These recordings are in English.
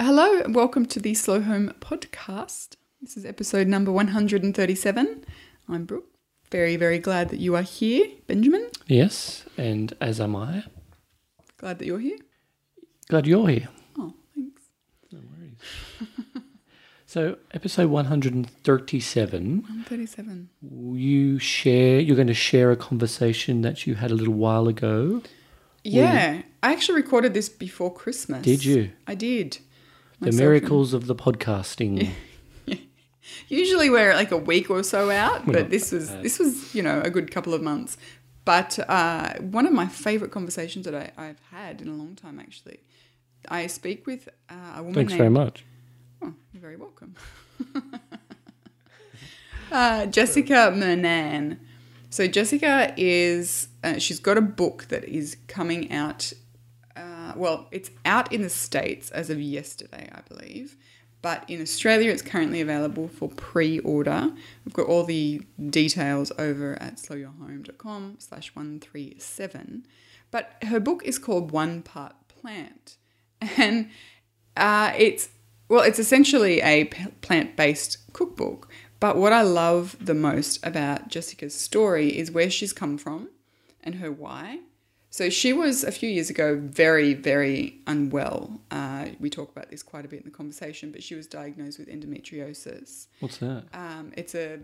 Hello, and welcome to the Slow Home podcast. This is episode number 137. I'm Brooke. Very, very glad that you are here, Benjamin. Yes, and as am I. Glad that you're here. Glad you're here. Oh, thanks. No worries. so, episode 137, 137. you share, you're going to share a conversation that you had a little while ago. Yeah, I actually recorded this before Christmas. Did you? I did. The miracles of the podcasting. Usually we're like a week or so out, We're but this was bad. this was you know a good couple of months. But uh, one of my favorite conversations that I, I've had in a long time, actually. I speak with uh, a woman Thanks named very much. Oh, you're very welcome. uh, Jessica Murnane. So Jessica is uh, she's got a book that is coming out. Uh, well, it's out in the states as of yesterday, I believe. But in Australia, it's currently available for pre-order. We've got all the details over at slowyourhome.com slash 137. But her book is called One Part Plant. And uh, it's well, it's essentially a p- plant-based cookbook. But what I love the most about Jessica's story is where she's come from and her why. So she was a few years ago very, very unwell. Uh, we talk about this quite a bit in the conversation, but she was diagnosed with endometriosis. What's that? Um, it's a,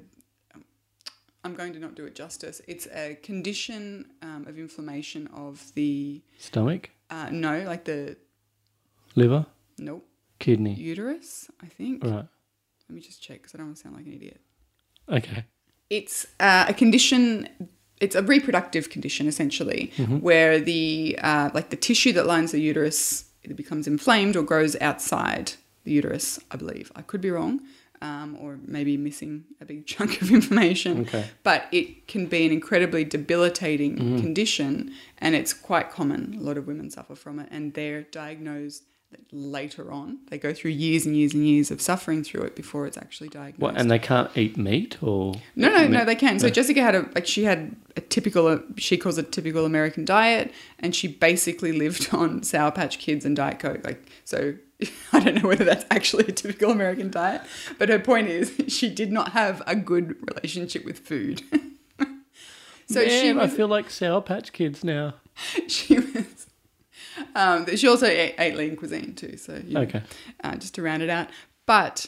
I'm going to not do it justice. It's a condition um, of inflammation of the, Stomach? uh, no, like the, Liver? nope, Kidney? uterus, I think. Right. Let me just check because I don't want to sound like an idiot. Okay. It's uh, a condition. It's a reproductive condition essentially, where the uh, like the tissue that lines the uterus either becomes inflamed or grows outside the uterus. I believe I could be wrong, um, or maybe missing a big chunk of information. Okay. But it can be an incredibly debilitating condition, and it's quite common. A lot of women suffer from it, and they're diagnosed later on. They go through years and years and years of suffering through it before it's actually diagnosed. What, and they can't eat meat or? No, no, no, they can. So Jessica had a like she had a typical uh, she calls it a typical American diet, and she basically lived on Sour Patch Kids and Diet Coke. Like so, I don't know whether that's actually a typical American diet, but her point is she did not have a good relationship with food. so she Man, I feel like Sour Patch Kids now. she was. Um, she also ate, ate lean cuisine too. So you know, Okay. uh, just to round it out. But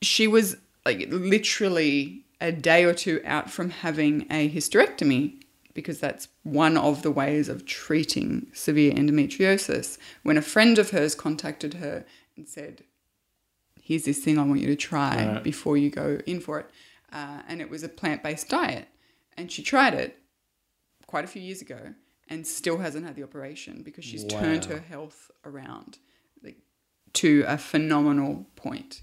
she was like literally a day or two out from having a hysterectomy because that's one of the ways of treating severe endometriosis. When a friend of hers contacted her and said, Here's this thing I want you to try Right. before you go in for it. Uh, and it was a plant based diet. And she tried it quite a few years ago and still hasn't had the operation because she's turned her health around like, to a phenomenal point.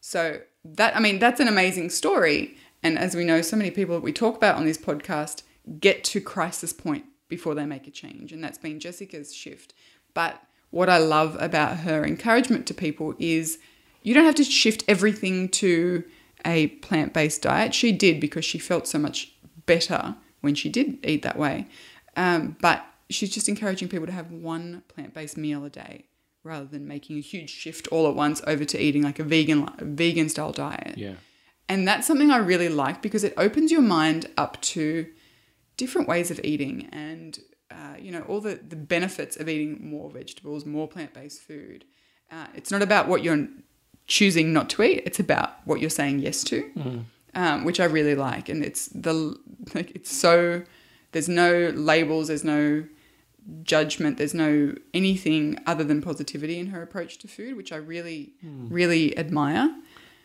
So that I mean that's an amazing story and as we know so many people that we talk about on this podcast get to crisis point before they make a change and that's been Jessica's shift. But what I love about her encouragement to people is you don't have to shift everything to a plant-based diet. She did because she felt so much better when she did eat that way. Um, but she's just encouraging people to have one plant-based meal a day rather than making a huge shift all at once over to eating like a vegan vegan style diet. Yeah. And that's something I really like because it opens your mind up to different ways of eating and uh, you know all the, the benefits of eating more vegetables, more plant-based food. Uh, it's not about what you're choosing not to eat; it's about what you're saying yes to, um, which I really like. And it's the like it's so there's no labels, there's no judgment, there's no anything other than positivity in her approach to food, which I really really admire.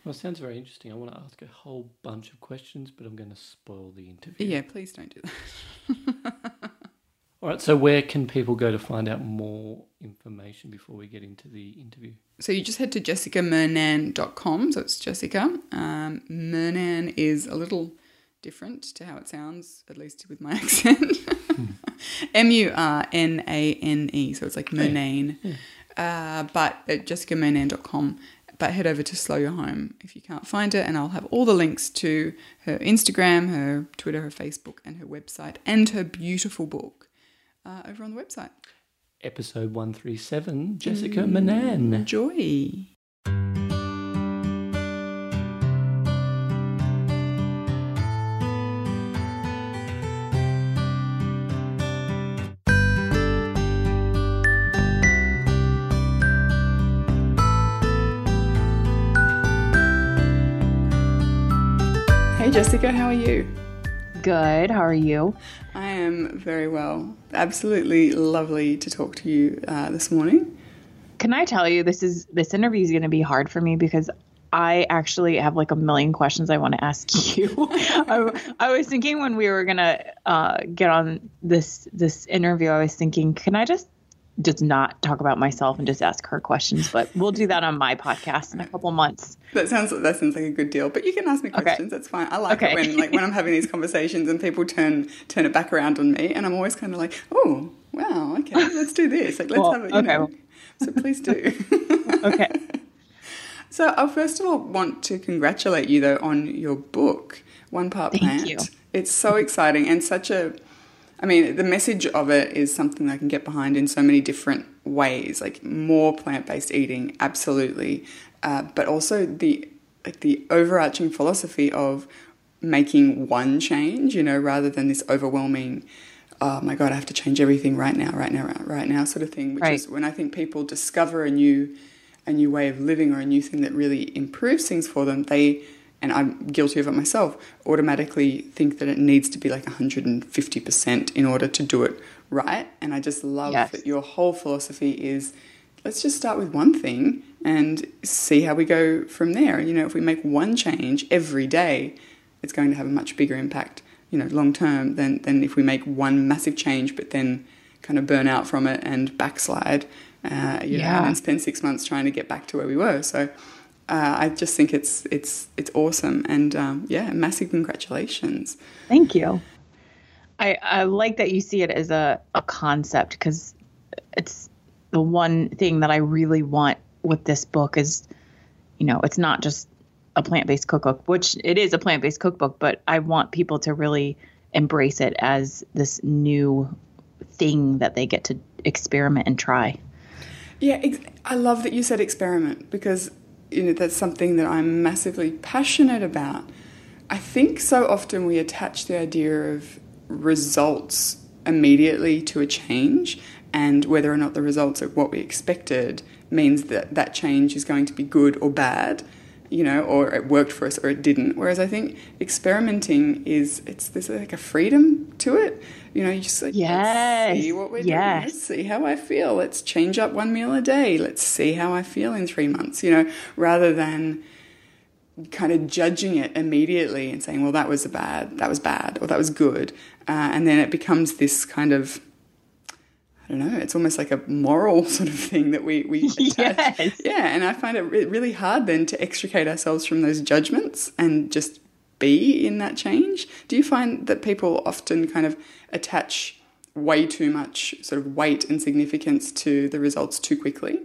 Well, it sounds very interesting. I want to ask a whole bunch of questions, but I'm going to spoil the interview. Yeah, please don't do that. All right. So, where can people go to find out more information before we get into the interview? So you just head to jessicamurnane.com. So it's Jessica. Um, Murnane is a little different to how it sounds, at least with my accent. M U R N A N E. So it's like Murnane. Uh, but at jessicamurnane.com. But head over to Slow Your Home if you can't find it, and I'll have all the links to her Instagram, her Twitter, her Facebook, and her website, and her beautiful book uh, over on the website. episode 137, Jessica Murnane. Joy. Hey Jessica, how are you? Good. How are you? I am very well. Absolutely lovely to talk to you uh, this morning. Can I tell you this is this interview is going to be hard for me because I actually have like a million questions I want to ask you. I, I, was thinking when we were gonna uh, get on this this interview, I was thinking, can I just just not talk about myself and just ask her questions? But we'll do that on my podcast in a couple months. That sounds that sounds like a good deal. But you can ask me questions. Okay. That's fine. I like okay. it when like when I'm having these conversations and people turn turn it back around on me, and I'm always kind of like, oh wow, okay, let's do this. Like let's well, have it. You okay. know. So please do. okay. So I first of all want to congratulate you though on your book, One Part Thank Plant. You. It's so exciting and such a I mean, the message of it is something I can get behind in so many different ways, like more plant-based eating, absolutely, uh, but also the like the overarching philosophy of making one change, you know, rather than this overwhelming, oh my god, I have to change everything right now, right now, right now, sort of thing. Which right. is when I think people discover a new a new way of living or a new thing that really improves things for them, they, and I'm guilty of it myself, automatically think that it needs to be like 150% in order to do it right. And I just love yes. that your whole philosophy is let's just start with one thing and see how we go from there. You know, if we make one change every day, it's going to have a much bigger impact, you know, long term than, than if we make one massive change but then kind of burn out from it and backslide uh, you yeah. know, and spend six months trying to get back to where we were. So uh, I just think it's it's it's awesome, and um, yeah, massive congratulations. Thank you. I I like that you see it as a a concept because it's the one thing that I really want with this book is, you know, it's not just a plant based cookbook, which it is a plant based cookbook, but I want people to really embrace it as this new thing that they get to experiment and try. Yeah, I love that you said experiment because you know that's something that I'm massively passionate about. I think so often we attach the idea of results immediately to a change and whether or not the results are what we expected means that that change is going to be good or bad you know, or it worked for us or it didn't. Whereas I think experimenting is it's there's like a freedom to it. You know, you just like yes. let's see what we're yes. doing. Let's see how I feel. Let's change up one meal a day. Let's see how I feel in three months. You know, rather than kind of judging it immediately and saying, well, that was a bad, that was bad, or that was good, uh, and then it becomes this kind of I don't know, it's almost like a moral sort of thing that we, we attach. Yes. Yeah, and I find it re- really hard then to extricate ourselves from those judgments and just be in that change. Do you find that people often kind of attach way too much sort of weight and significance to the results too quickly?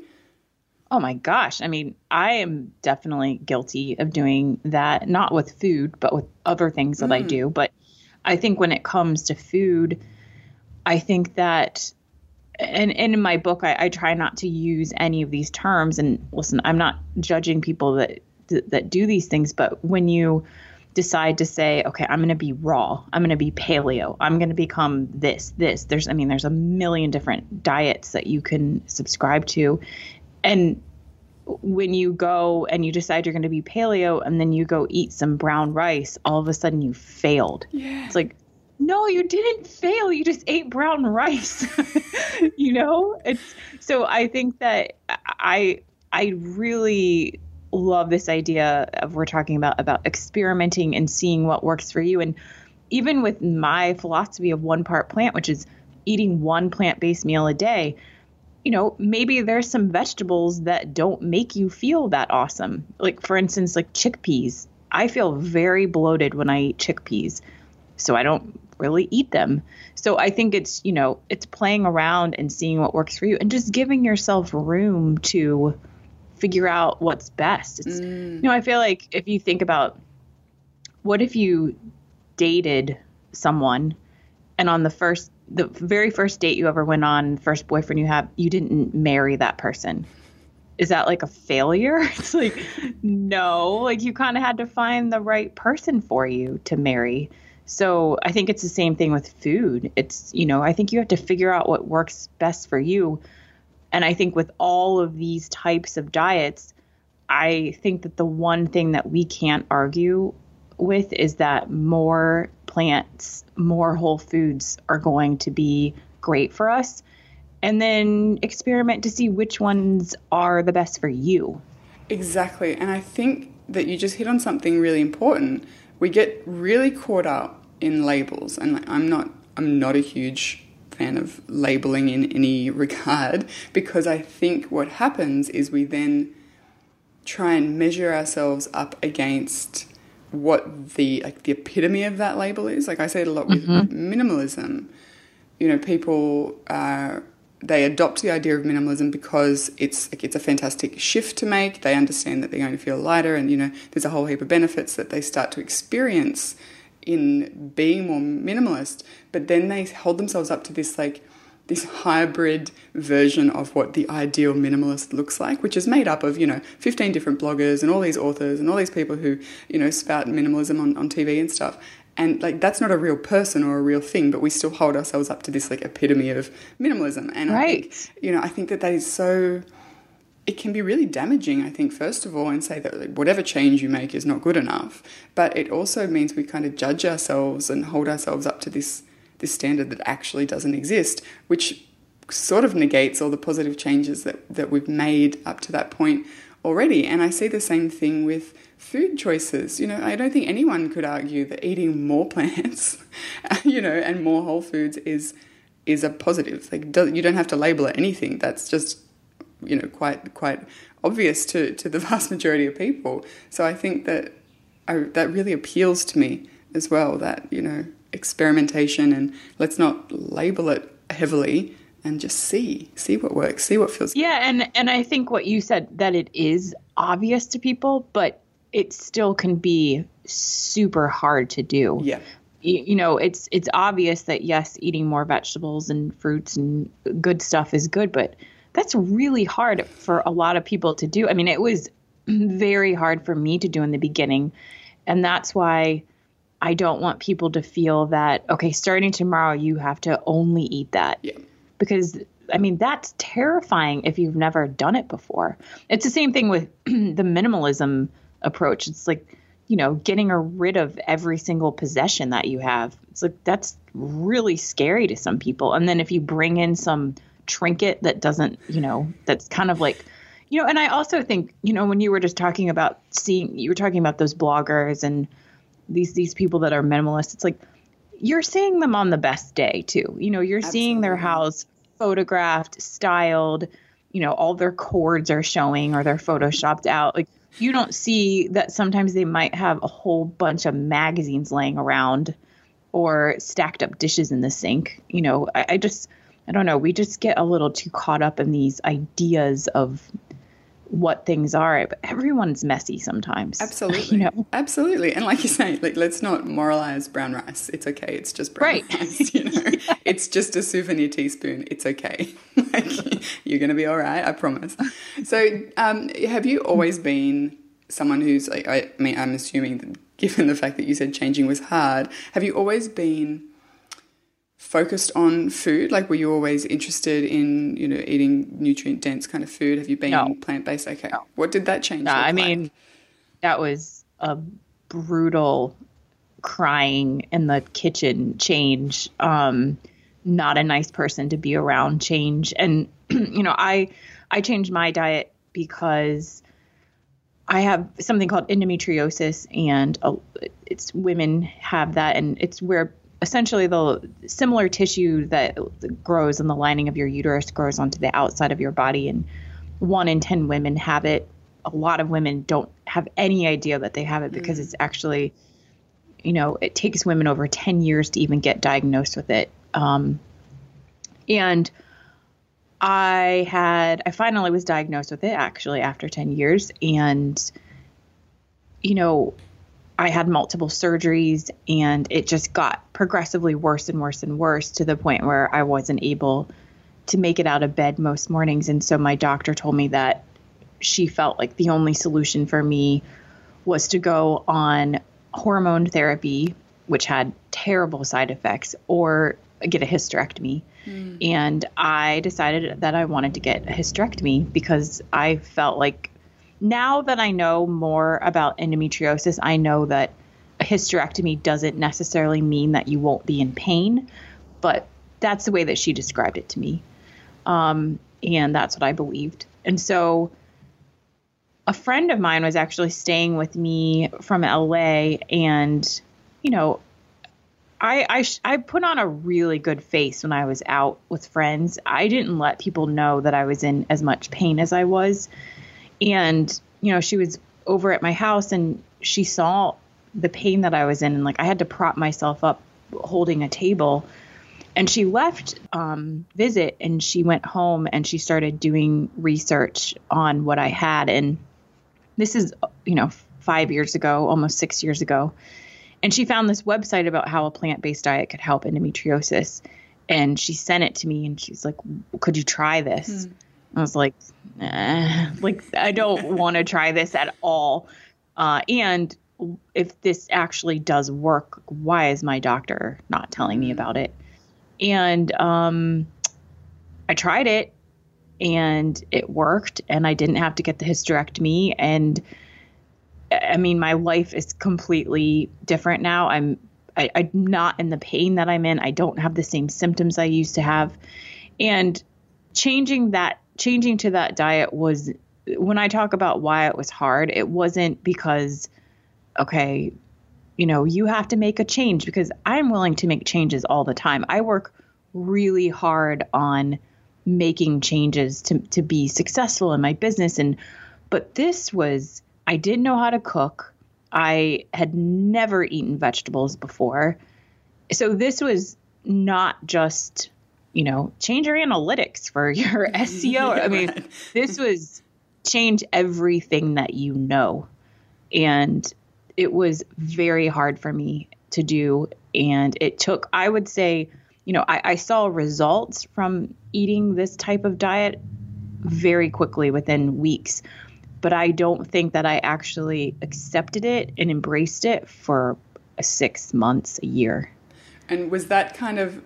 Oh my gosh. I mean, I am definitely guilty of doing that, not with food, but with other things that mm. I do. But I think when it comes to food, I think that and, and in my book I, I try not to use any of these terms and listen i'm not judging people that that do these things but when you decide to say okay i'm going to be raw i'm going to be paleo i'm going to become this this there's i mean there's a million different diets that you can subscribe to and when you go and you decide you're going to be paleo and then you go eat some brown rice all of a sudden you failed yeah. it's like no, you didn't fail. You just ate brown rice. you know? It's so I think that I I really love this idea of we're talking about about experimenting and seeing what works for you. And even with my philosophy of one part plant which is eating one plant-based meal a day you know maybe there's some vegetables that don't make you feel that awesome. Like for instance like chickpeas. I feel very bloated when i eat chickpeas. So i don't really eat them. So I think it's, you know, it's playing around and seeing what works for you and just giving yourself room to figure out what's best. It's, mm. you know, I feel like if you think about what if you dated someone and on the first the very first date you ever went on, first boyfriend you have, you didn't marry that person. Is that like a failure? It's like no, like you kind of had to find the right person for you to marry. So I think it's the same thing with food. It's, you know, I think you have to figure out what works best for you. And I think with all of these types of diets, I think that the one thing that we can't argue with is that more plants, more whole foods are going to be great for us. And then experiment to see which ones are the best for you. Exactly. And I think that you just hit on something really important. We get really caught up in labels and I'm not I'm not a huge fan of labeling in any regard because I think what happens is we then try and measure ourselves up against what the like the epitome of that label is. Like I say it a lot with mm-hmm. minimalism. You know, people uh, they adopt the idea of minimalism because it's like it's a fantastic shift to make. They understand that they're going to feel lighter, and you know, there's a whole heap of benefits that they start to experience in being more minimalist. But then they hold themselves up to this like this hybrid version of what the ideal minimalist looks like, which is made up of, you know, 15 different bloggers and all these authors and all these people who, you know, spout minimalism on, on TV and stuff. And like that's not a real person or a real thing, but we still hold ourselves up to this like epitome of minimalism. And right. I think, you know, I think that that is so it can be really damaging, I think, first of all, and say that whatever change you make is not good enough. But it also means we kind of judge ourselves and hold ourselves up to this this standard that actually doesn't exist, which sort of negates all the positive changes that, that we've made up to that point already. And I see the same thing with food choices. You know, I don't think anyone could argue that eating more plants, you know, and more whole foods is is a positive. Like, you don't have to label it anything. That's just, you know, quite quite obvious to to the vast majority of people. So I think that I, that really appeals to me as well. That you know, experimentation and let's not label it heavily and just see see what works see what feels yeah and and i think what you said that it is obvious to people but it still can be super hard to do yeah you, you know it's it's obvious that yes eating more vegetables and fruits and good stuff is good but that's really hard for a lot of people to do i mean it was very hard for me to do in the beginning and that's why I don't want people to feel that, okay, starting tomorrow, you have to only eat that. Yeah. Because, I mean, that's terrifying if you've never done it before. It's the same thing with the minimalism approach. It's like, you know, getting rid of every single possession that you have. It's like, that's really scary to some people. And then if you bring in some trinket that doesn't, you know, that's kind of like, you know, and I also think, you know, when you were just talking about seeing, you were talking about those bloggers and, these these people that are minimalist it's like you're seeing them on the best day too. You know you're Absolutely. seeing their house photographed styled you know all their cords are showing or they're photoshopped out. Like you don't see that sometimes they might have a whole bunch of magazines laying around or stacked up dishes in the sink. You know I, I just i don't know we just get a little too caught up in these ideas of what things are but everyone's messy sometimes absolutely. you know? Absolutely. And like you say like let's not moralize brown rice. It's okay. It's just brown right. rice you know? It's just a souvenir teaspoon. It's okay. Like you're gonna be all right i promise. So um, have you always been someone who's like i mean i'm assuming that given the fact that you said changing was hard have you always been focused on food? Like, were you always interested in, you know, eating nutrient dense kind of food? Have you been no. plant based? Okay. No. What did that change? No, I like? mean, that was a brutal crying in the kitchen change. Um, not a nice person to be around change. And, you know, I, I changed my diet because I have something called endometriosis, and it's women have that, and it's where essentially the similar tissue that grows in the lining of your uterus grows onto the outside of your body and one in 10 women have it. A lot of women don't have any idea that they have it because mm. it's actually you know it takes women over 10 years to even get diagnosed with it. Um, and i had i finally was diagnosed with it actually after 10 years. And you know I had multiple surgeries and it just got progressively worse and worse and worse to the point where I wasn't able to make it out of bed most mornings. And so my doctor told me that she felt like the only solution for me was to go on hormone therapy, which had terrible side effects, or get a hysterectomy. Mm. And I decided that I wanted to get a hysterectomy because I felt like now that I know more about endometriosis, I know that a hysterectomy doesn't necessarily mean that you won't be in pain, but that's the way that she described it to me. Um, and that's what I believed. And so a friend of mine was actually staying with me from LA, and, you know, I, I, I put on a really good face when I was out with friends. I didn't let people know that I was in as much pain as I was. And, you know, she was over at my house and she saw the pain that I was in. And like I had to prop myself up holding a table. And she left um, visit and she went home and she started doing research on what I had. And this is, you know, five years ago, almost six years ago. And she found this website about how a plant based diet could help endometriosis. And she sent it to me and she's like, Could you try this? Mm. I was like, eh, like I don't want to try this at all. Uh, and if this actually does work, why is my doctor not telling me about it? And um, I tried it, and it worked, and I didn't have to get the hysterectomy. And I mean, my life is completely different now. I'm I, I'm not in the pain that I'm in. I don't have the same symptoms I used to have, and changing that changing to that diet was when I talk about why it was hard, it wasn't because, okay, you know, you have to make a change because I'm willing to make changes all the time. I work really hard on making changes to, to be successful in my business. And, but this was, I didn't know how to cook. I had never eaten vegetables before. So this was not just you know, change your analytics for your SEO. I mean, this was change everything that you know. And it was very hard for me to do. And it took, I would say, you know, I, I saw results from eating this type of diet very quickly within weeks. But I don't think that I actually accepted it and embraced it for six months, a year. And was that kind of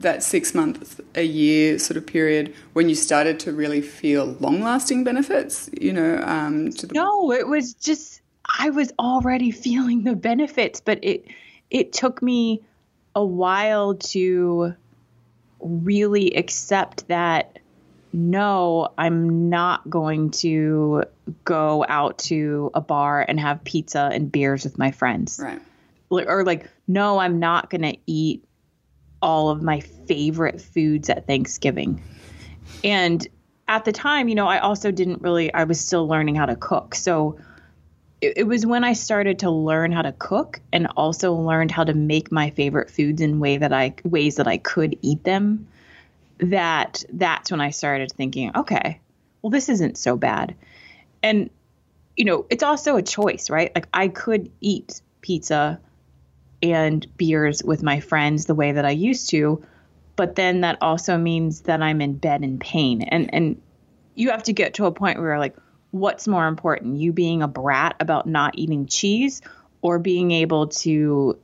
that six months, a year sort of period when you started to really feel long lasting benefits? You know, um, the- no, it was just I was already feeling the benefits, but it it took me a while to really accept that no, I'm not going to go out to a bar and have pizza and beers with my friends. Right or like, no, I'm not going to eat all of my favorite foods at Thanksgiving. And at the time, you know, I also didn't really, I was still learning how to cook. So it, it, was when I started to learn how to cook and also learned how to make my favorite foods in way that I, ways that I could eat them that that's when I started thinking, okay, well, this isn't so bad. And, you know, it's also a choice, right? Like I could eat pizza and beers with my friends the way that I used to. But then that also means that I'm in bed in pain. And and you have to get to a point where like, what's more important? You being a brat about not eating cheese or being able to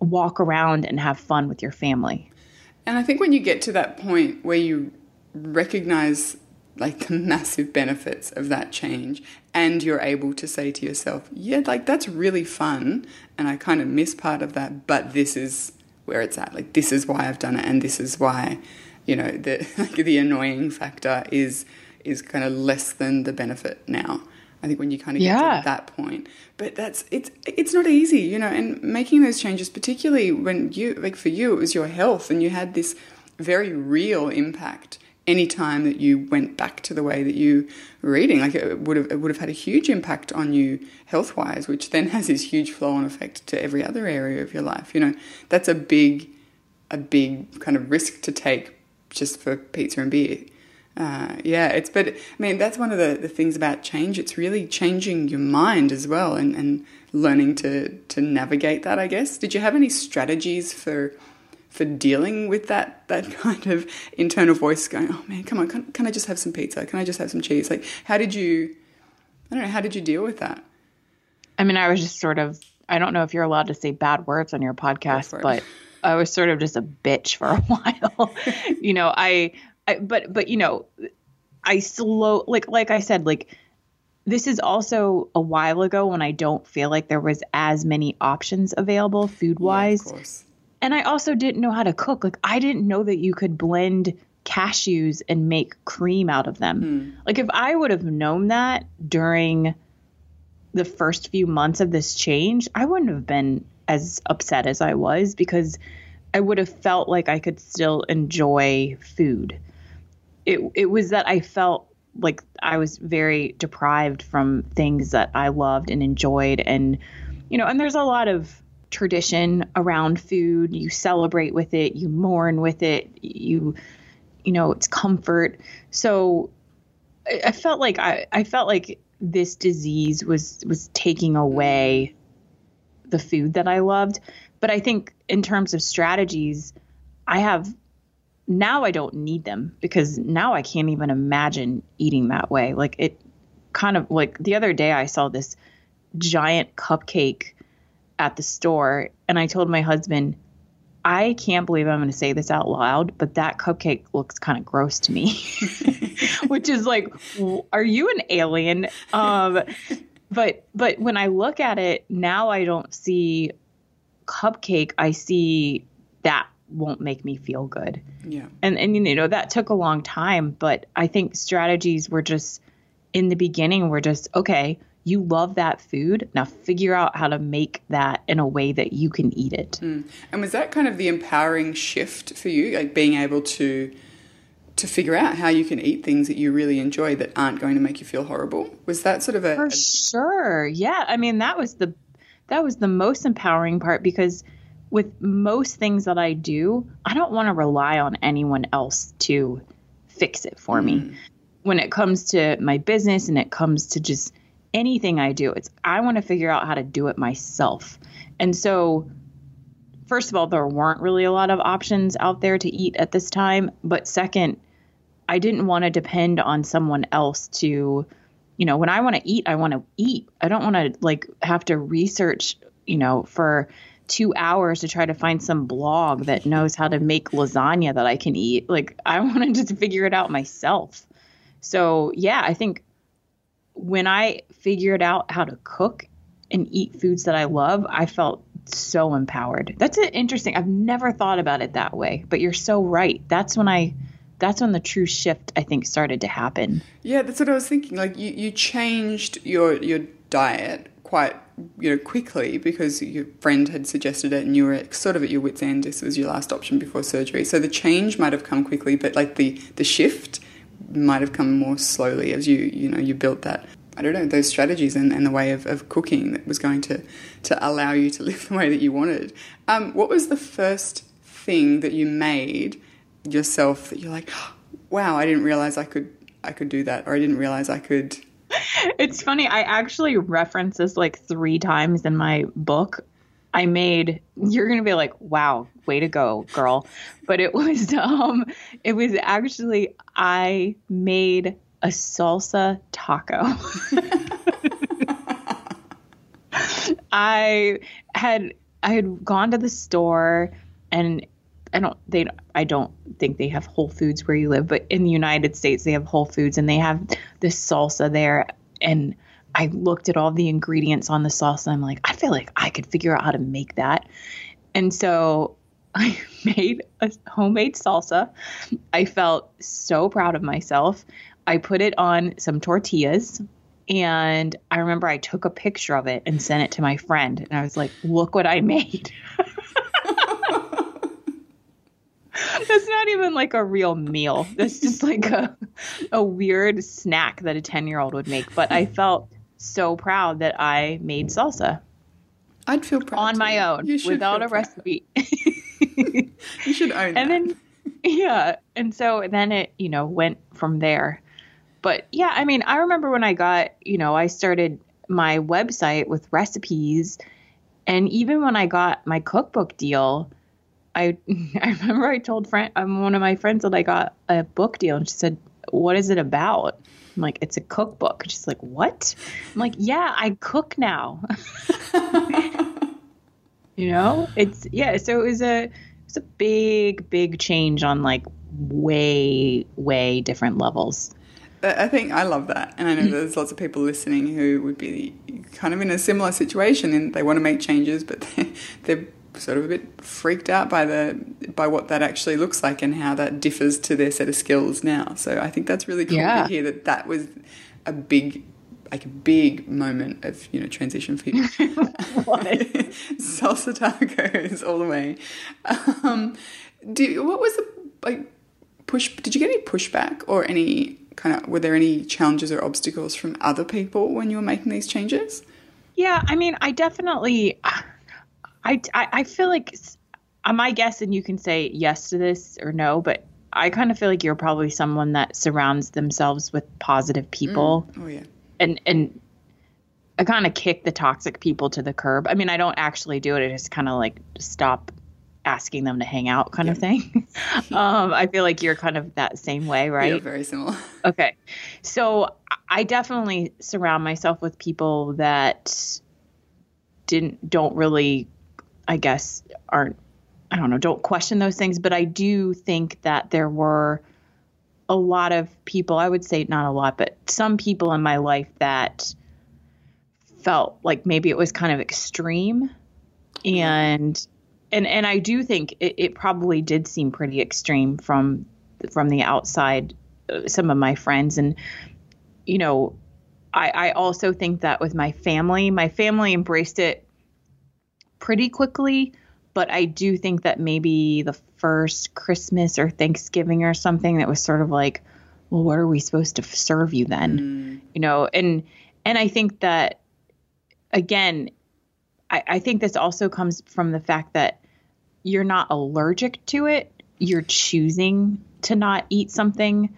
walk around and have fun with your family? And I think when you get to that point where you recognize like the massive benefits of that change and you're able to say to yourself yeah like that's really fun and i kind of miss part of that but this is where it's at like this is why i've done it and this is why you know the like the annoying factor is is kind of less than the benefit now i think when you kind of get yeah. to that point but that's it's it's not easy you know and making those changes particularly when you like for you it was your health and you had this very real impact any time that you went back to the way that you were eating. Like it would have, it would have had a huge impact on you health wise, which then has this huge flow on effect to every other area of your life. You know, that's a big, a big kind of risk to take just for pizza and beer. Uh, yeah, it's but I mean that's one of the, the things about change. It's really changing your mind as well, and, and learning to to navigate that. I guess. Did you have any strategies for for dealing with that that kind of internal voice going, "Oh man, come on, can, can I just have some pizza? Can I just have some cheese?" Like, how did you? I don't know. How did you deal with that? I mean, I was just sort of. I don't know if you're allowed to say bad words on your podcast, but I was sort of just a bitch for a while. you know, I I, but but you know, I slow like like I said like this is also a while ago when I don't feel like there was as many options available food wise. Yeah, and I also didn't know how to cook. Like I didn't know that you could blend cashews and make cream out of them. Mm. Like if I would have known that during the first few months of this change, I wouldn't have been as upset as I was because I would have felt like I could still enjoy food it it was that I felt like I was very deprived from things that I loved and enjoyed and you know and there's a lot of tradition around food. You celebrate with it you mourn with it you you know it's comfort. So I, I felt like I, I felt like this disease was was taking away the food that I loved. But I think in terms of strategies I have now I don't need them because now I can't even imagine eating that way. Like it kind of like the other day I saw this giant cupcake at the store and I told my husband, I can't believe I'm going to say this out loud, but that cupcake looks kind of gross to me. Which is like, are you an alien? Um, but but when I look at it now, I don't see cupcake. I see that won't make me feel good. Yeah. And and you know that took a long time, but I think strategies were just in the beginning were just okay, you love that food. Now figure out how to make that in a way that you can eat it. Mm. And was that kind of the empowering shift for you, like being able to to figure out how you can eat things that you really enjoy that aren't going to make you feel horrible? Was that sort of a For sure. Yeah. I mean, that was the that was the most empowering part because with most things that I do, I don't want to rely on anyone else to fix it for mm. me. When it comes to my business and it comes to just anything I do, it's I want to figure out how to do it myself. And so first of all, there weren't really a lot of options out there to eat at this time, but second, I didn't want to depend on someone else to you know, when I want to eat, I want to eat. I don't want to like have to research, you know, for two hours to try to find some blog that knows how to make lasagna that I can eat. Like I wanted to figure it out myself. So yeah, I think when I figured out how to cook and eat foods that I love, I felt so empowered. That's interesting. I've never thought about it that way, but you're so right. That's when I that's when the true shift I think started to happen. Yeah, that's what I was thinking. Like you, you changed your your diet quite you know quickly because your friend had suggested it and you were sort of at your wits end this was your last option before surgery so the change might have come quickly but like the the shift might have come more slowly as you you know you built that I don't know those strategies and, and the way of, of cooking that was going to to allow you to live the way that you wanted um, what was the first thing that you made yourself that you're like wow I didn't realize I could I could do that or I didn't realize I could it's funny. I actually reference this like three times in my book. I made you're gonna be like, wow, way to go, girl. But it was um it was actually I made a salsa taco. I had I had gone to the store and I don't they I don't think they have Whole Foods where you live, but in the United States they have Whole Foods and they have this salsa there and I looked at all the ingredients on the sauce and I'm like, I feel like I could figure out how to make that. And so I made a homemade salsa. I felt so proud of myself. I put it on some tortillas and I remember I took a picture of it and sent it to my friend and I was like, "Look what I made." That's not even like a real meal. That's just like a a weird snack that a 10-year-old would make, but I felt so proud that I made salsa. I'd feel proud on my own without a recipe. you should own and that. then yeah. And so then it, you know, went from there. But yeah, I mean, I remember when I got, you know, I started my website with recipes. And even when I got my cookbook deal, I I remember I told friend um, one of my friends that I got a book deal, and she said, "What is it about?" I'm like, "It's a cookbook." And she's like, "What?" I'm like, "Yeah, I cook now." you know, it's yeah. So it was a it's a big big change on like way way different levels. I think I love that. And I know mm. there's lots of people listening who would be kind of in a similar situation and they want to make changes, but they're, they're sort of a bit freaked out by the by what that actually looks like and how that differs to their set of skills now. So I think that's really cool Yeah. to hear that that was a big like a big moment of you know transition for you. Salsa tacos all the way. Um, do what was the like push? Did you get any pushback or any kind of were there any challenges or obstacles from other people when you were making these changes? Yeah, I mean, I definitely, I, I, I feel like my guess, and you can say yes to this or no, but I kind of feel like you're probably someone that surrounds themselves with positive people, Oh yeah. and and I kind of kick the toxic people to the curb. I mean, I don't actually do it; I just kind of like stop asking them to hang out, kind of thing. um, I feel like you're kind of that same way, right? Yeah, very similar. Okay. So I definitely surround myself with people that didn't don't really I guess aren't I don't know, don't question those things, but I do think that there were a lot of people, I would say not a lot, but some people in my life that felt like maybe it was kind of extreme. And and and I do think it, it probably did seem pretty extreme from from the outside uh, some of my friends. And you know I, I also think that with my family my family embraced it pretty quickly but i do think that maybe the first christmas or thanksgiving or something that was sort of like well what are we supposed to serve you then? Mm. You know and and i think that again I, I think this also comes from the fact that you're not allergic to it. You're choosing to not eat something.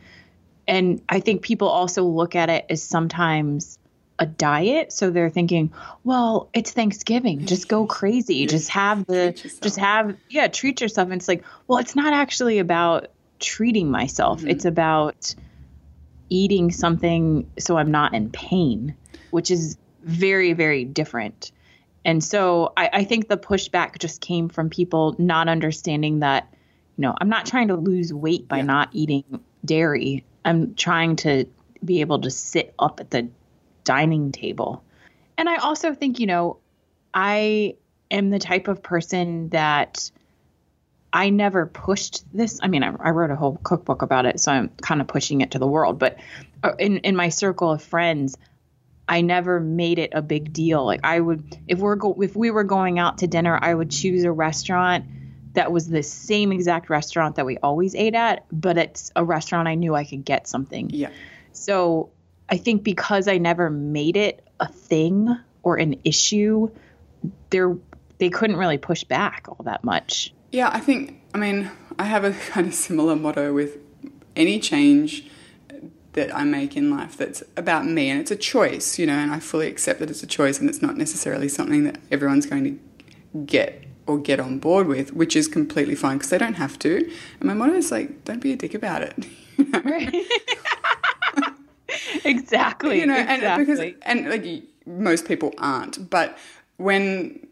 And I think people also look at it as sometimes a diet. So they're thinking, well, it's Thanksgiving. Just go crazy. Just have the, just have, yeah, treat yourself. And it's like, well, it's not actually about treating myself. Mm-hmm. It's about eating something so I'm not in pain, which is very, very different. And so I, I think the pushback just came from people not understanding that, you know, I'm not trying to lose weight by not eating dairy. I'm trying to be able to sit up at the dining table. And I also think, you know, I am the type of person that I never pushed this. I mean, I, I wrote a whole cookbook about it, so I'm kind of pushing it to the world. But uh, in in my circle of friends, I never made it a big deal. Like I would, if we're go, if we were going out to dinner, I would choose a restaurant that was the same exact restaurant that we always ate at, but it's a restaurant I knew I could get something. Yeah. So I think because I never made it a thing or an issue, there they couldn't really push back all that much. Yeah, I think, I mean, I have a kind of similar motto with any change that I make in life that's about me and it's a choice, you know, and I fully accept that it's a choice and it's not necessarily something that everyone's going to get or get on board with, which is completely fine because they don't have to. And my motto is like, don't be a dick about it. exactly. you know, exactly. and because and like most people aren't, but when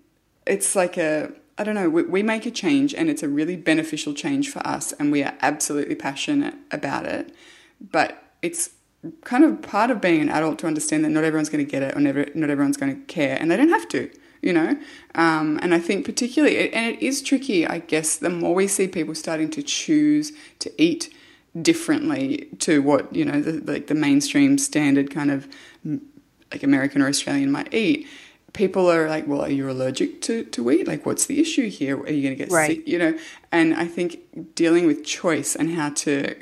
it's like a I don't know, we, we make a change and it's a really beneficial change for us, and we are absolutely passionate about it, but it's kind of part of being an adult to understand that not everyone's going to get it or never, not everyone's going to care, and they don't have to. You know, um, and I think particularly, and it is tricky. I guess the more we see people starting to choose to eat differently to what you know the, like the mainstream standard kind of like American or Australian might eat. People are like, well, are you allergic to, to wheat? Like, what's the issue here? Are you going to get Right. sick? You know, and I think dealing with choice and how to,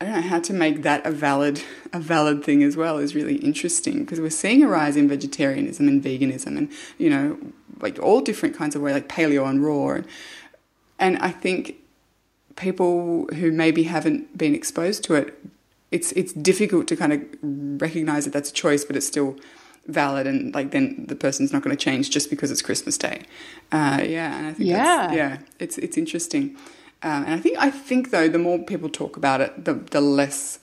I don't know, how to make that a valid a valid thing as well is really interesting because we're seeing a rise in vegetarianism and veganism and you know like all different kinds of way like paleo and raw and, and I think people who maybe haven't been exposed to it, it's it's difficult to kind of recognize that that's a choice, but it's still valid and like then the person's not going to change just because it's Christmas Day. Uh, yeah, and I think Yeah. that's, yeah, it's it's interesting. Um, and I think I think though the more people talk about it, the the less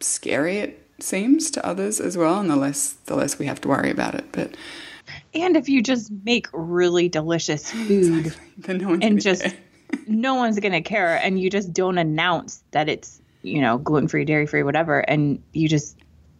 scary it seems to others as well, and the less the less we have to worry about it. But And if you just make really delicious food, then no and just care. No one's gonna care, and you just don't announce that it's you know gluten free, dairy free, whatever, and you just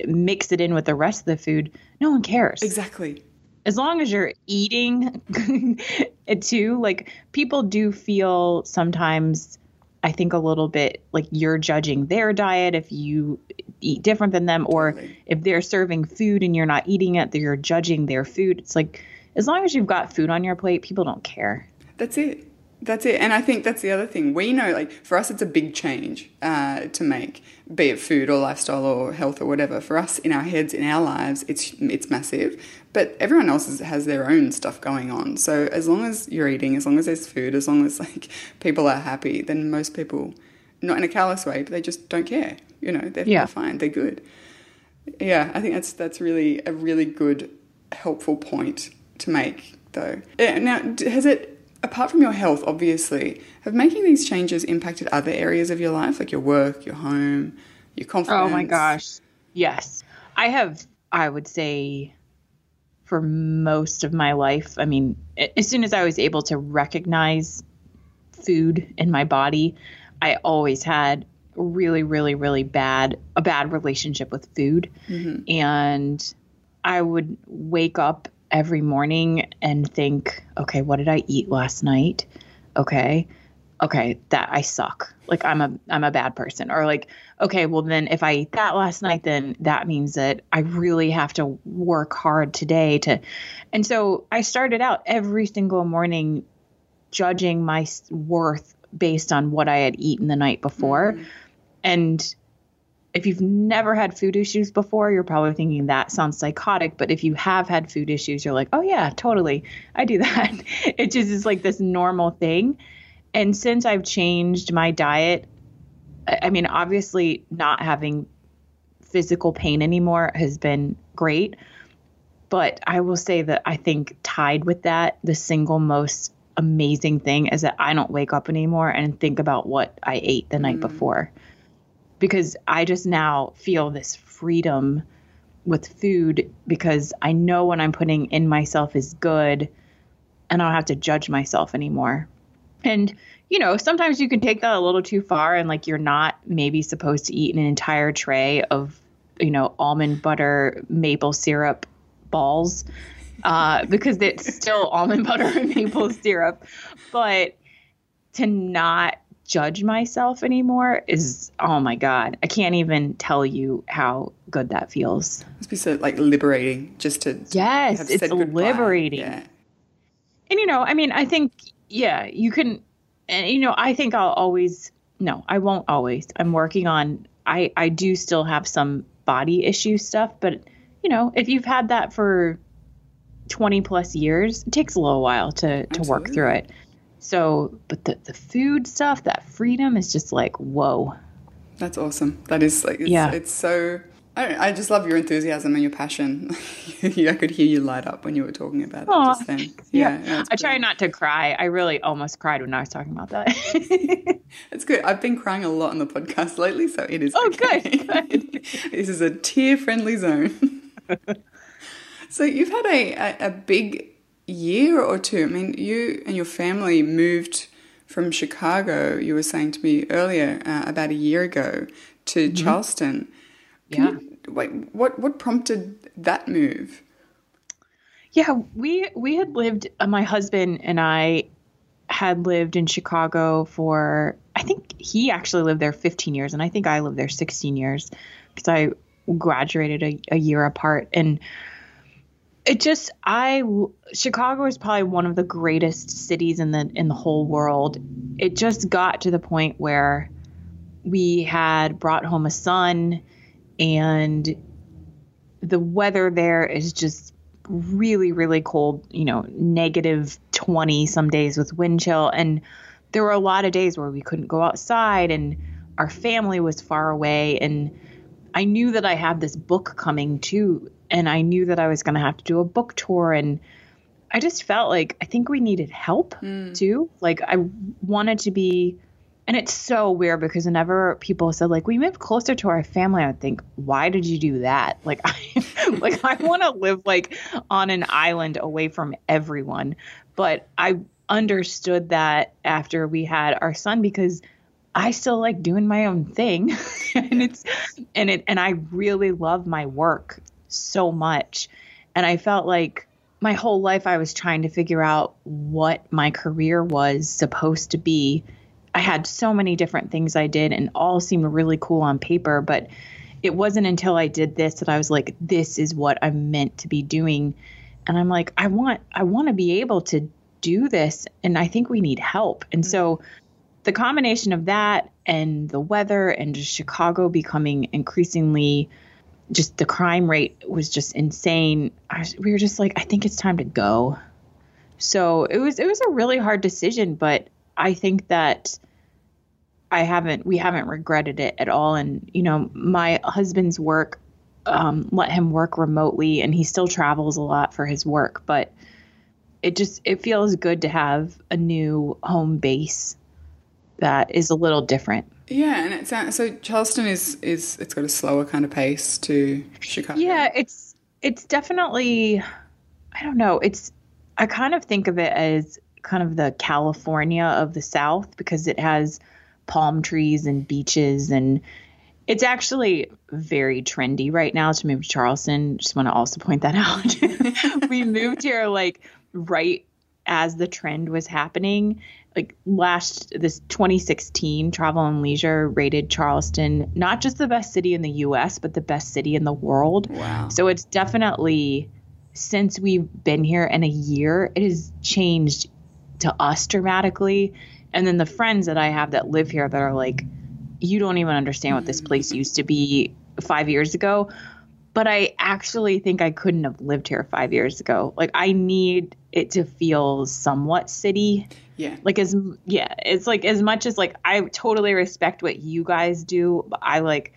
mix it in with the rest of the food, no one cares. exactly. as long as you're eating it too like people do feel sometimes i think a little bit like you're judging their diet if you eat different than them or Totally. if they're serving food and you're not eating it that you're judging their food it's like as long as you've got food on your plate people don't care That's it. That's it. And I think that's the other thing. We know, like, for us, it's a big change uh, to make, be it food or lifestyle or health or whatever. For us, in our heads, in our lives, it's it's massive. But everyone else has their own stuff going on. So as long as you're eating, as long as there's food, as long as like people are happy, then most people, not in a callous way, but they just don't care. You know, they're, Yeah. they're fine. They're good. Yeah, I think that's that's really a really good, helpful point to make, though. Uh, Now, has it, apart from your health, obviously, have making these changes impacted other areas of your life, like your work, your home, your confidence? oh my gosh. Yes. I have i would say for most of my life i mean as soon as i was able to recognize food in my body i always had really really really bad a bad relationship with food. Mm-hmm. And i would wake up every morning and think okay what did i eat last night? Okay. Okay that i suck. Like i'm a i'm a bad person. Or like okay well then if i eat that last night then that means that i really have to work hard today to and so i started out every single morning judging my worth based on what i had eaten the night before. Mm-hmm. And if you've never had food issues before, you're probably thinking that sounds psychotic. But if you have had food issues, you're like, oh, yeah, totally. I do that. it just is like this normal thing. And since I've changed my diet, I mean, obviously, not having physical pain anymore has been great. But I will say that I think tied with that, the single most amazing thing is that I don't wake up anymore and think about what I ate the night mm. before because I just now feel this freedom with food because I know what I'm putting in myself is good and I don't have to judge myself anymore. And you know, sometimes you can take that a little too far and like you're not maybe supposed to eat an entire tray of, you know, almond butter maple syrup balls uh, because it's still almond butter and maple syrup. But to not judge myself anymore is oh my god i can't even tell you how good that feels. Must be so like liberating just to Yes, it's liberating. Yeah. and you know i mean i think yeah you can and you know i think i'll always no i won't always. I'm working on i i do still have some body issue stuff but you know if you've had that for 20 plus years it takes a little while to to work through it so but the the food stuff that freedom is just like whoa That's awesome. That is like it's, Yeah. it's so. I don't I just love your enthusiasm and your passion. I could hear you light up when you were talking about it just then. yeah, no, it's i try not to cry i really almost cried when i was talking about that It's good. I've been crying a lot on the podcast lately, so it is. Oh, okay. good, good. this is a tear-friendly zone. so you've had a, a, a big year or two. I mean, you and your family moved from Chicago. You were saying to me earlier uh, about a year ago to Charleston. Can Yeah. You, wait, what what prompted that move? Yeah, we we had lived. Uh, my husband and I had lived in Chicago for. I think he actually lived there 15 years, and I think I lived there 16 years because I graduated a, a year apart. And it just I Chicago is probably one of the greatest cities in the in the whole world. It just got to the point where we had brought home a son and the weather there is just really really cold you know negative 20 some days with wind chill and there were a lot of days where we couldn't go outside and our family was far away and I knew that I had this book coming too and I knew that I was going to have to do a book tour and I just felt like I think we needed help mm. too. Like I wanted to be and it's so weird because whenever people said like we moved closer to our family, I would think, why did you do that? Like I like I want to live like on an island away from everyone. But I understood that after we had our son because I still like doing my own thing. and it's and it and I really love my work so much. And I felt like my whole life I was trying to figure out what my career was supposed to be I had so many different things I did and all seemed really cool on paper, but it wasn't until I did this that I was like, this is what I'm meant to be doing. And I'm like, I want I want to be able to do this and I think we need help. And mm-hmm. so the combination of that and the weather and just Chicago becoming increasingly just the crime rate was just insane. We were just like, I think it's time to go. So it was it was a really hard decision, but I think that I haven't we haven't regretted it at all. And you know, my husband's work um, let him work remotely, and he still travels a lot for his work. But it just it feels good to have a new home base that is a little different. Yeah, and it's so Charleston is is it's got a slower kind of pace to Chicago. Yeah, it's it's definitely I don't know. It's I kind of think of it as kind of the California of the South because it has palm trees and beaches and it's actually very trendy right now to move to Charleston. Just want to also point that out. we moved here like right as the trend was happening. Like last this 2016 Travel and Leisure rated Charleston not just the best city in the US but the best city in the world. Wow. So it's definitely since we've been here in a year, it has changed to us dramatically and then the friends that I have that live here that are like, you don't even understand what this place used to be five years ago. But I actually think I couldn't have lived here five years ago. Like I need it to feel somewhat city. Yeah. Like as yeah, it's like as much as like I totally respect what you guys do, but I like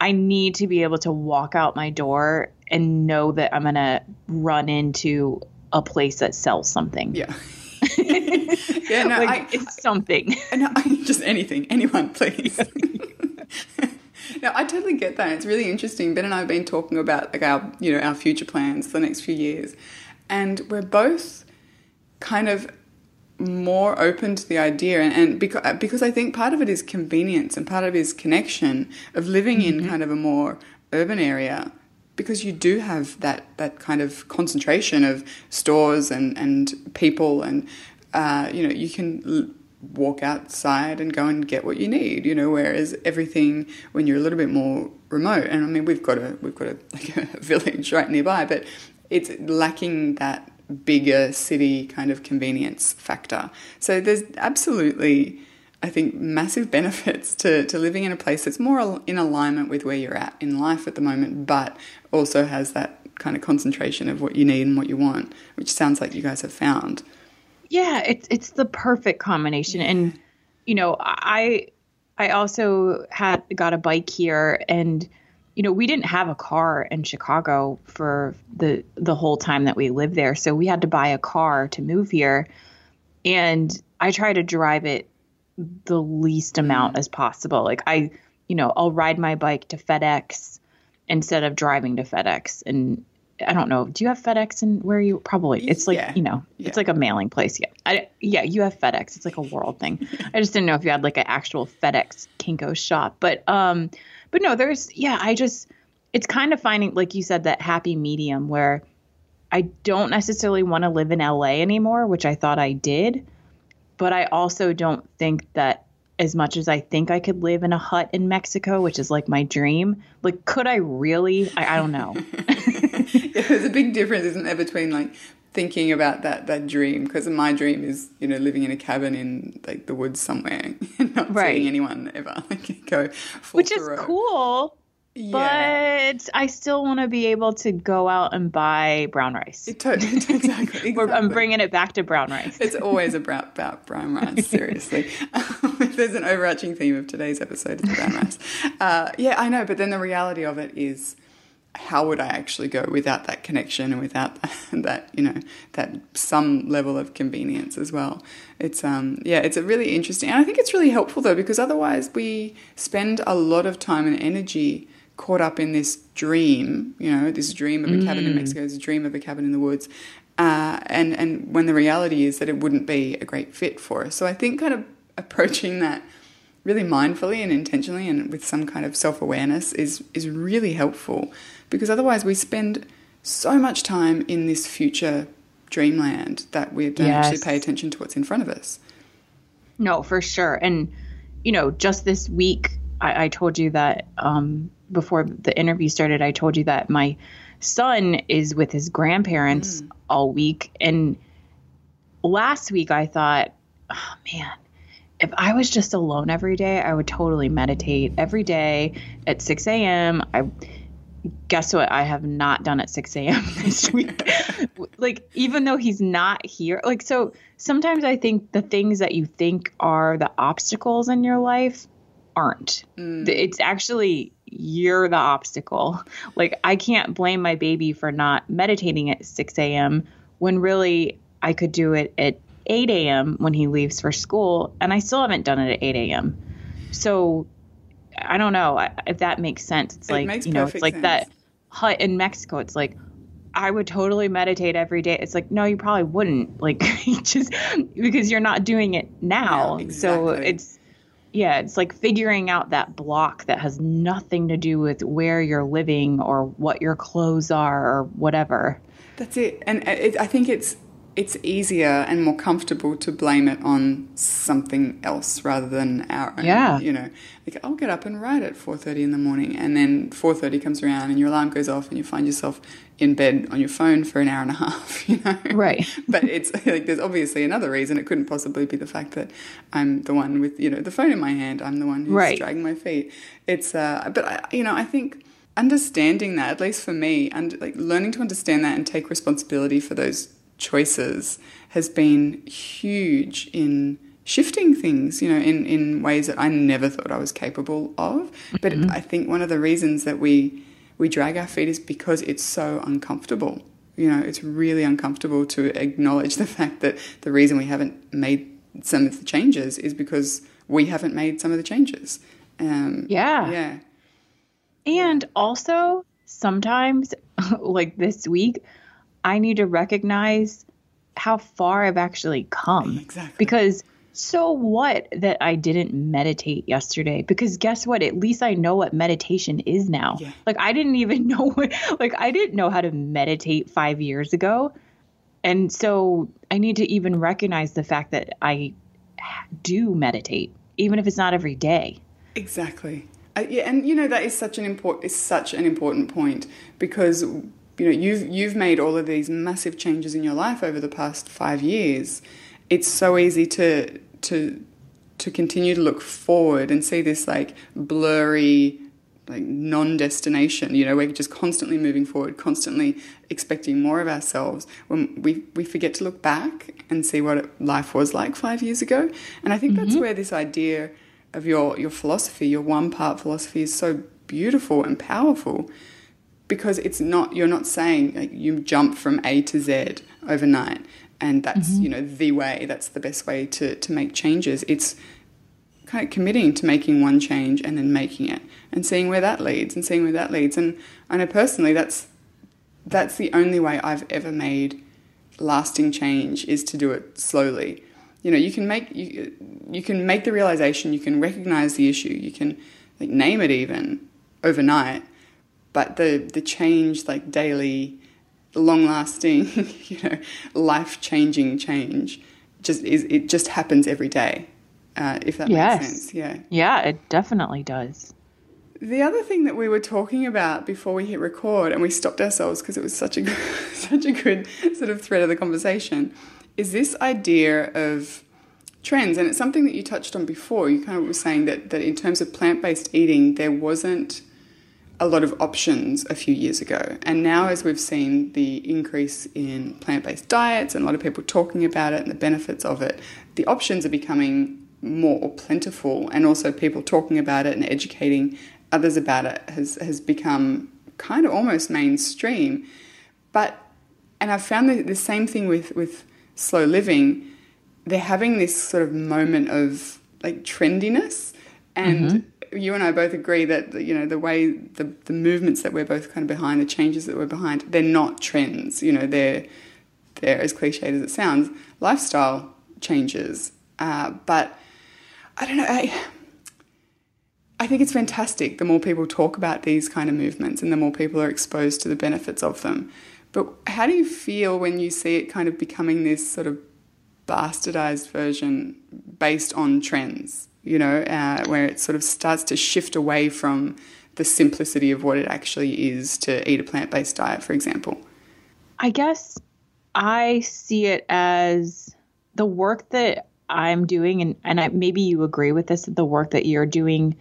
I need to be able to walk out my door and know that I'm gonna run into a place that sells something. Yeah. yeah, no, like, I, it's something. No, I, just anything, anyone, please. no, I totally get that. It's really interesting. Ben and I have been talking about like our, you know, our future plans for the next few years, and we're both kind of more open to the idea and, and because, because I think part of it is convenience and part of it is connection of living mm-hmm. in kind of a more urban area because you do have that that kind of concentration of stores and and people and uh, you know you can l- walk outside and go and get what you need you know whereas everything when you're a little bit more remote and I mean we've got a we've got a like a village right nearby but it's lacking that bigger city kind of convenience factor so there's absolutely I think, massive benefits to, to living in a place that's more in alignment with where you're at in life at the moment, but also has that kind of concentration of what you need and what you want, which sounds like you guys have found. Yeah, it's it's the perfect combination. And you know, I I also had got a bike here and you know, we didn't have a car in Chicago for the the whole time that we lived there. So we had to buy a car to move here. And I try to drive it the least amount mm. as possible. Like I, you know, I'll ride my bike to FedEx instead of driving to FedEx. And I don't know, do you have FedEx and where you probably it's like, yeah. you know, yeah. it's like a mailing place. Yeah. I, yeah, you have FedEx. It's like a world thing. I just didn't know if you had like an actual FedEx Kinko shop. But um but no, there's yeah, I just it's kind of finding like you said that happy medium where I don't necessarily want to live in LA anymore, which I thought I did but I also don't think that as much as I think I could live in a hut in Mexico, which is like my dream, like could I really? I, I don't know. there's a big difference, isn't there, between like thinking about that that dream because my dream is you know living in a cabin in like the woods somewhere and not right. seeing anyone ever like go for which is cool Yeah. but I still want to be able to go out and buy brown rice. It totally, exactly. We're- I'm bringing it back to brown rice. It's always about, about brown rice, seriously. Um, if there's an overarching theme of today's episode, it's brown rice. Uh, yeah, I know, but then the reality of it is how would I actually go without that connection and without that, that you know, that some level of convenience as well? It's, um, yeah, it's a really interesting, and I think it's really helpful though, because otherwise we spend a lot of time and energy caught up in this dream, you know, this dream of a cabin in Mexico, this dream of a cabin in the woods. Uh, and, and when the reality is that it wouldn't be a great fit for us. So I think kind of approaching that really mindfully and intentionally and with some kind of self-awareness is, is really helpful because otherwise we spend so much time in this future dreamland that we don't actually pay attention to what's in front of us. No, for sure. And, you know, just this week, I, I told you that um, before the interview started, I told you that my son is with his grandparents all week. And last week, I thought, oh, man, if I was just alone every day, I would totally meditate every day at 6 a.m. I guess what I have not done at 6 a.m. this week. like, even though he's not here, like, so sometimes I think the things that you think are the obstacles in your life aren't. Mm. It's actually you're the obstacle. Like, I can't blame my baby for not meditating at 6 a.m. when really I could do it at 8 a.m. when he leaves for school, and I still haven't done it at 8 a.m. So I don't know if that makes sense. It's It like you know, it's like that hut in Mexico. It's like I would totally meditate every day. It's like no, you probably wouldn't. Like just because you're not doing it now. Yeah, So it's yeah, it's like figuring out that block that has nothing to do with where you're living or what your clothes are or whatever. That's it. And uh, it, I think it's it's easier and more comfortable to blame it on something else rather than our own. Yeah. You know, like I'll get up and write at four thirty in the morning, and then four thirty comes around, and your alarm goes off, and you find yourself in bed on your phone for an hour and a half. You know, Right. but it's like there's obviously another reason. It couldn't possibly be the fact that I'm the one with you know the phone in my hand. I'm the one who's Right. dragging my feet. It's uh, but I, you know, I think understanding that, at least for me, and like learning to understand that and take responsibility for those choices has been huge in shifting things, you know, in, in ways that I never thought I was capable of. But I think one of the reasons that we we drag our feet is because it's so uncomfortable. You know, it's really uncomfortable to acknowledge the fact that the reason we haven't made some of the changes is because we haven't made some of the changes. Um, Yeah. yeah. And also, sometimes, like this week, I need to recognize how far I've actually come. Exactly. Because so what that I didn't meditate yesterday? Because guess what? At least I know what meditation is now. Yeah. Like, I didn't even know what, like, I didn't know how to meditate five years ago. And so I need to even recognize the fact that I do meditate, even if it's not every day. Exactly. Uh, yeah, and you know that is such an important is such an important point because you know you've you've made all of these massive changes in your life over the past five years. It's so easy to to to continue to look forward and see this like blurry like non-destination you know we're just constantly moving forward constantly expecting more of ourselves. When we we forget to look back and see what life was like 5 years ago. And i think that's mm-hmm. where this idea of your your philosophy your one part philosophy is so beautiful and powerful because it's not you're not saying like you jump from A to Z overnight and that's mm-hmm. you know the way that's the best way to to make changes. It's kind of committing to making one change and then making it and seeing where that leads and seeing where that leads. And I know personally that's that's the only way I've ever made lasting change is to do it slowly. You know you can make you, you can make the realization you can recognize the issue you can like name it even overnight but the the change like daily long lasting you know life changing change just is it just happens every day uh, if that Yes. makes sense yeah Yeah, it definitely does. the other thing that we were talking about before we hit record and we stopped ourselves because it was such a good, such a good sort of thread of the conversation is this idea of trends and it's something that you touched on before you kind of were saying that that in terms of plant-based eating there wasn't a lot of options a few years ago. And now, as we've seen the increase in plant based diets and a lot of people talking about it and the benefits of it, the options are becoming more plentiful. And also, people talking about it and educating others about it has, has become kind of almost mainstream. But, and I've found the, the same thing with, with slow living, they're having this sort of moment of like trendiness. And mm-hmm. You and I both agree that, you know, the way the, the movements that we're both kind of behind, the changes that we're behind, they're not trends. You know, they're, they're as cliched as it sounds, lifestyle changes. Uh, but I don't know. I, I think it's fantastic the more people talk about these kind of movements and the more people are exposed to the benefits of them. But how do you feel when you see it kind of becoming this sort of bastardized version based on trends, you know, uh, where it sort of starts to shift away from the simplicity of what it actually is to eat a plant based diet, for example? I guess I see it as the work that I'm doing, and, and I, maybe you agree with this, the work that you're doing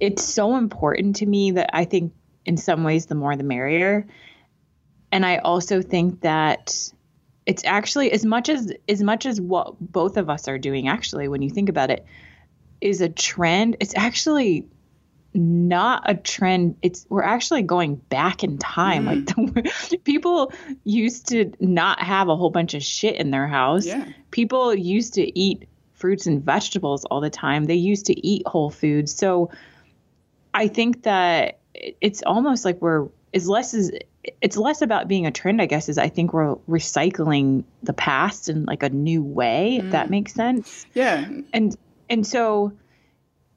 it's so important to me that I think in some ways the more the merrier. And I also think that it's actually as much as as much as what both of us are doing actually when you think about it is a trend, it's actually not a trend. It's we're actually going back in time. Mm. like the, people used to not have a whole bunch of shit in their house. Yeah. people used to eat fruits and vegetables all the time. They used to eat whole foods. So I think that it's almost like we're as less is it's less about being a trend, I guess, is I think we're recycling the past in like a new way, mm. if that mm. makes sense. Yeah. And and so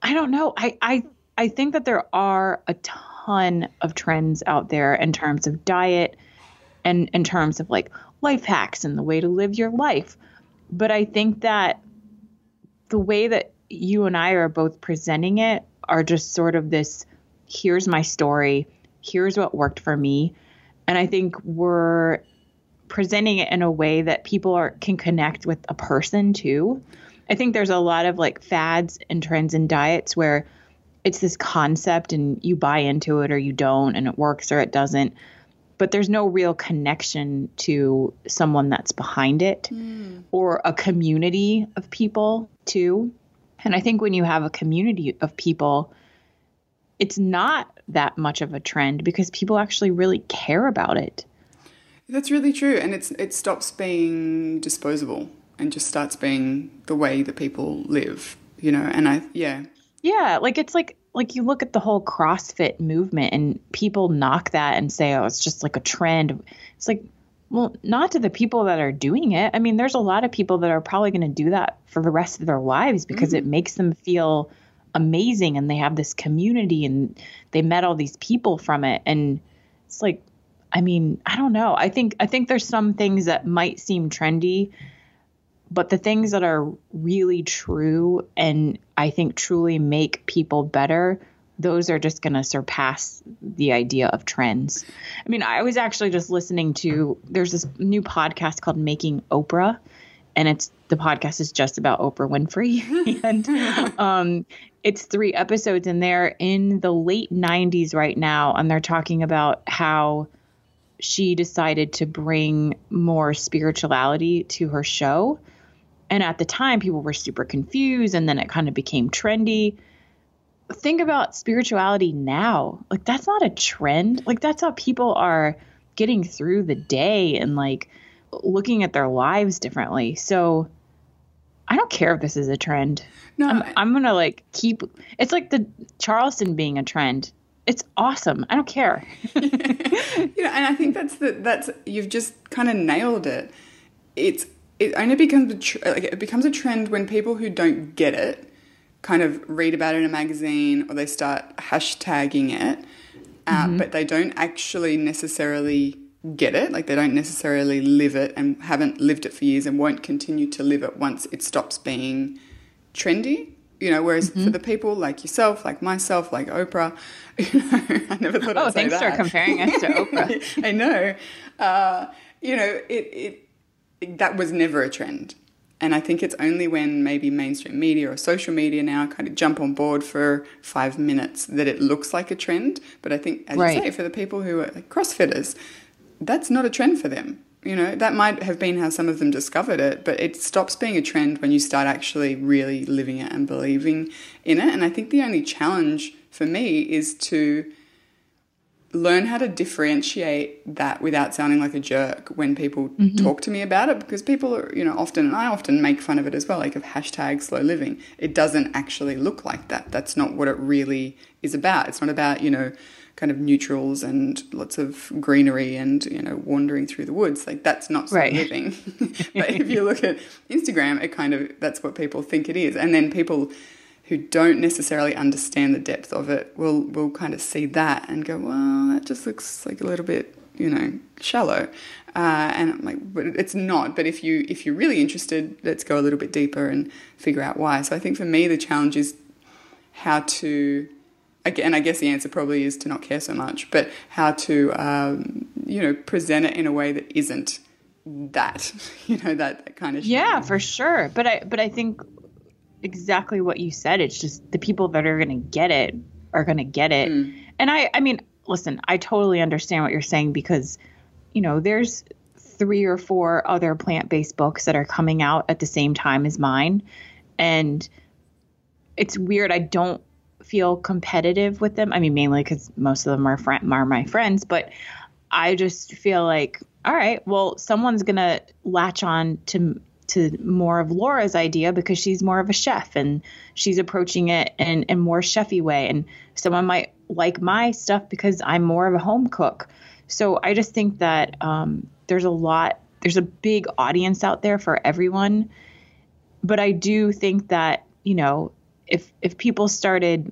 I don't know. I I I think that there are a ton of trends out there in terms of diet and in terms of like life hacks and the way to live your life. But I think that the way that you and I are both presenting it are just sort of this here's my story, here's what worked for me. And I think we're presenting it in a way that people are can connect with a person too. I think there's a lot of like fads and trends and diets where it's this concept and you buy into it or you don't and it works or it doesn't. But there's no real connection to someone that's behind it mm. or a community of people too. And I think when you have a community of people, it's not that much of a trend because people actually really care about it. That's really true, and it's it stops being disposable and just starts being the way that people live, you know. And I, yeah, yeah, like it's like like you look at the whole CrossFit movement, and people knock that and say, "Oh, it's just like a trend." It's like well, not to the people that are doing it. I mean, there's a lot of people that are probably going to do that for the rest of their lives because mm-hmm. it makes them feel amazing and they have this community and they met all these people from it and it's like I mean, I don't know. I think I think there's some things that might seem trendy, but the things that are really true and I think truly make people better those are just going to surpass the idea of trends. I mean, I was actually just listening to there's this new podcast called Making Oprah and it's the podcast is just about Oprah Winfrey and um, it's three episodes and they're in the late 90s right now and they're talking about how she decided to bring more spirituality to her show. And at the time people were super confused and then it kind of became trendy think about spirituality now. Like that's not a trend. Like that's how people are getting through the day and like looking at their lives differently. So I don't care if this is a trend. No, I'm, I'm gonna like keep. It's like the Charleston being a trend. It's awesome. I don't care. yeah, and I think that's the that's you've just kind of nailed it. It's it only becomes a tr- like it becomes a trend when people who don't get it kind of read about it in a magazine or they start hashtagging it, uh, mm-hmm. but they don't actually necessarily get it. Like they don't necessarily live it and haven't lived it for years and won't continue to live it once it stops being trendy. You know, whereas mm-hmm. for the people like yourself, like myself, like Oprah, you know, I never thought. Oh, I'd say thanks that. for comparing us to Oprah. I know. Uh, you know, it, it, it that was never a trend And I think it's only when maybe mainstream media or social media now kind of jump on board for five minutes that it looks like a trend. But I think, as Right. you say, for the people who are like CrossFitters, that's not a trend for them. You know, that might have been how some of them discovered it, but it stops being a trend when you start actually really living it and believing in it. And I think the only challenge for me is to learn how to differentiate that without sounding like a jerk when people mm-hmm. talk to me about it because people are, you know, often, and I often make fun of it as well, like of hashtag slow living. It doesn't actually look like that. That's not what it really is about. It's not about, you know, kind of neutrals and lots of greenery and, you know, wandering through the woods. Like that's not Right. living. but if you look at Instagram, it kind of, that's what people think it is. And then people, who don't necessarily understand the depth of it will will kind of see that and go, well, that just looks like a little bit, you know, shallow. Uh, and I'm like, but it's not. But if you if you're really interested, let's go a little bit deeper and figure out why. So I think for me, the challenge is how to. Again, I guess the answer probably is to not care so much, but how to, um, you know, present it in a way that isn't that, you know, that, that kind of Yeah, for sure. But I but I think exactly what you said. It's just the people that are going to get it are going to get it. And I I mean, listen, I totally understand what you're saying because you know, there's three or four other plant-based books that are coming out at the same time as mine and it's weird I don't feel competitive with them. I mean, mainly cuz most of them are friend are my friends, but I just feel like, all right, well, someone's gonna latch on to to more of Laura's idea because she's more of a chef and she's approaching it in in more chefy way, and someone might like my stuff because I'm more of a home cook. So I just think that um, there's a lot, there's a big audience out there for everyone, but I do think that you know if if people started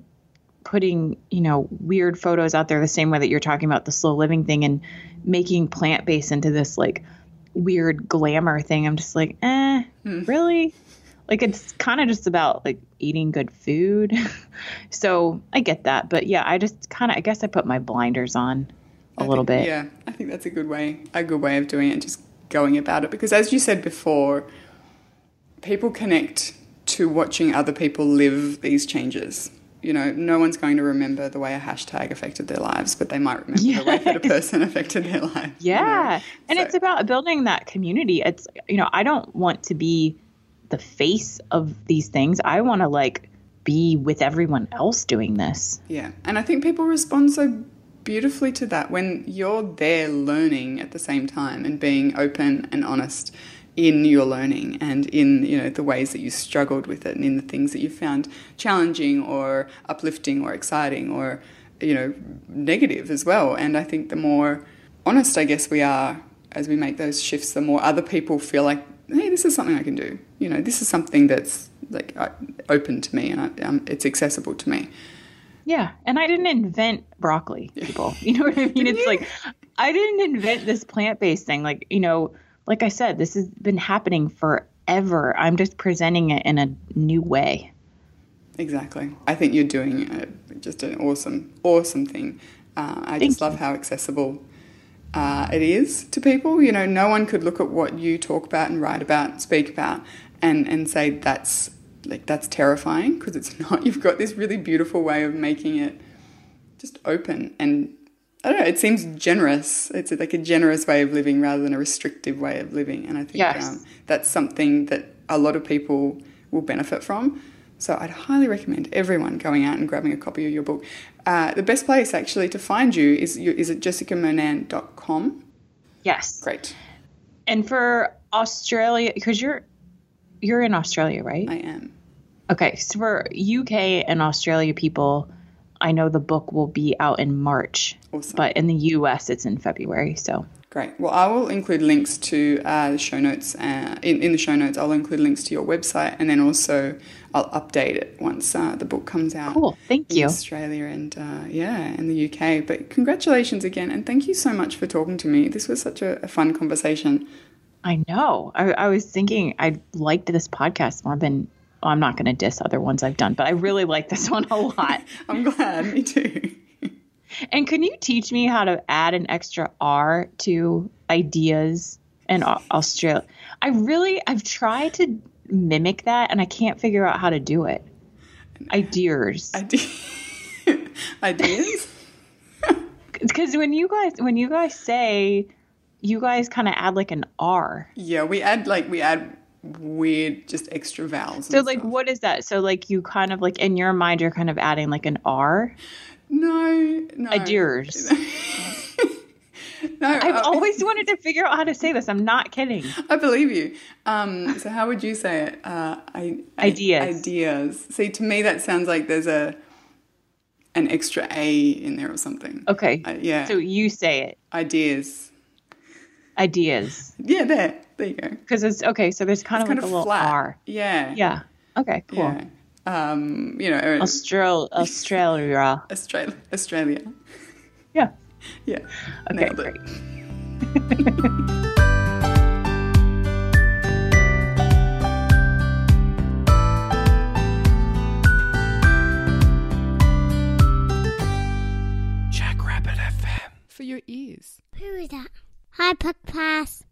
putting you know weird photos out there the same way that you're talking about the slow living thing and making plant based into this like weird glamour thing i'm just like eh really? Like it's kind of just about like eating good food. So i get that but yeah i just kind of i guess i put my blinders on a I little think- bit. Yeah, I think that's a good way, a good way of doing it, just going about it. Because as you said before, people connect to watching other people live these changes. You know, no one's going to remember the way a hashtag affected their lives, but they might remember the way that a person affected their life. you know? Yeah. And So- it's about building that community. It's, you know, I don't want to be the face of these things. I want to like be with everyone else doing this. Yeah, and I think people respond so beautifully to that when you're there learning at the same time and being open and honest in your learning and in you know the ways that you struggled with it and in the things that you found challenging or uplifting or exciting or you know negative as well and i think the more honest i guess we are as we make those shifts the more other people feel like hey this is something i can do you know this is something that's like uh, open to me and I, um, it's accessible to me Yeah. And I didn't invent broccoli, people. You know what I mean? It's like, I didn't invent this plant based thing. Like, you know, like I said, this has been happening forever. I'm just presenting it in a new way. Exactly. I think you're doing uh just an awesome, awesome thing. Uh, I Thank just love how accessible uh, it is to people. You know, no one could look at what you talk about and write about, and speak about, and and say that's like that's terrifying because it's not. You've got this really beautiful way of making it just open and. I don't know. It seems generous. It's like a generous way of living rather than a restrictive way of living, and I think Yes. um, that's something that a lot of people will benefit from. So I'd highly recommend everyone going out and grabbing a copy of your book. Uh, the best place actually to find you is is at jessicamurnane.com. Yes. Great, And for Australia, because you're, you're in Australia, right? I am. Okay, so for UK and Australia people, I know the book will be out in March, Awesome. but in the US it's in February. So Great. Well, I will include links to uh, the show notes. Uh, in, in the show notes, I'll include links to your website, and then also I'll update it once uh, the book comes out. cool, thank in you. Australia and uh, yeah, and the UK. But congratulations again, and thank you so much for talking to me. This was such a, a fun conversation. I know. I, I was thinking I liked this podcast more than I'm not going to diss other ones I've done, but I really like this one a lot. I'm glad. Me too. And can you teach me how to add an extra R to ideas in Au- Australia? I really I've tried to mimic that, and I can't figure out how to do it. Ideas. Ide- Ideas? Because when you guys when you guys say, you guys kind of add like an R. yeah, we add like we add weird, just extra vowels. So like, stuff. what is that? So like, you kind of like in your mind, you're kind of adding like an R. No, no. Ideas. no, I've uh, always wanted to figure out how to say this. I'm not kidding. I believe you. Um, so how would you say it? Uh, I, I- Ideas. Ideas. See, to me that sounds like there's a an extra A in there or something. Okay. Uh, yeah. So you say it. Ideas. Ideas. Yeah, there. There you go. Because it's okay. So there's kind It's of kind like of a little flat. R. Yeah. Yeah. Okay. Cool. Yeah. Um, you know, Austral Australia. Australia. Australia. Yeah. Yeah. Okay. Nailed it. Great. Jackrabbit FM. For your ears. Who is that? Hi, podcast.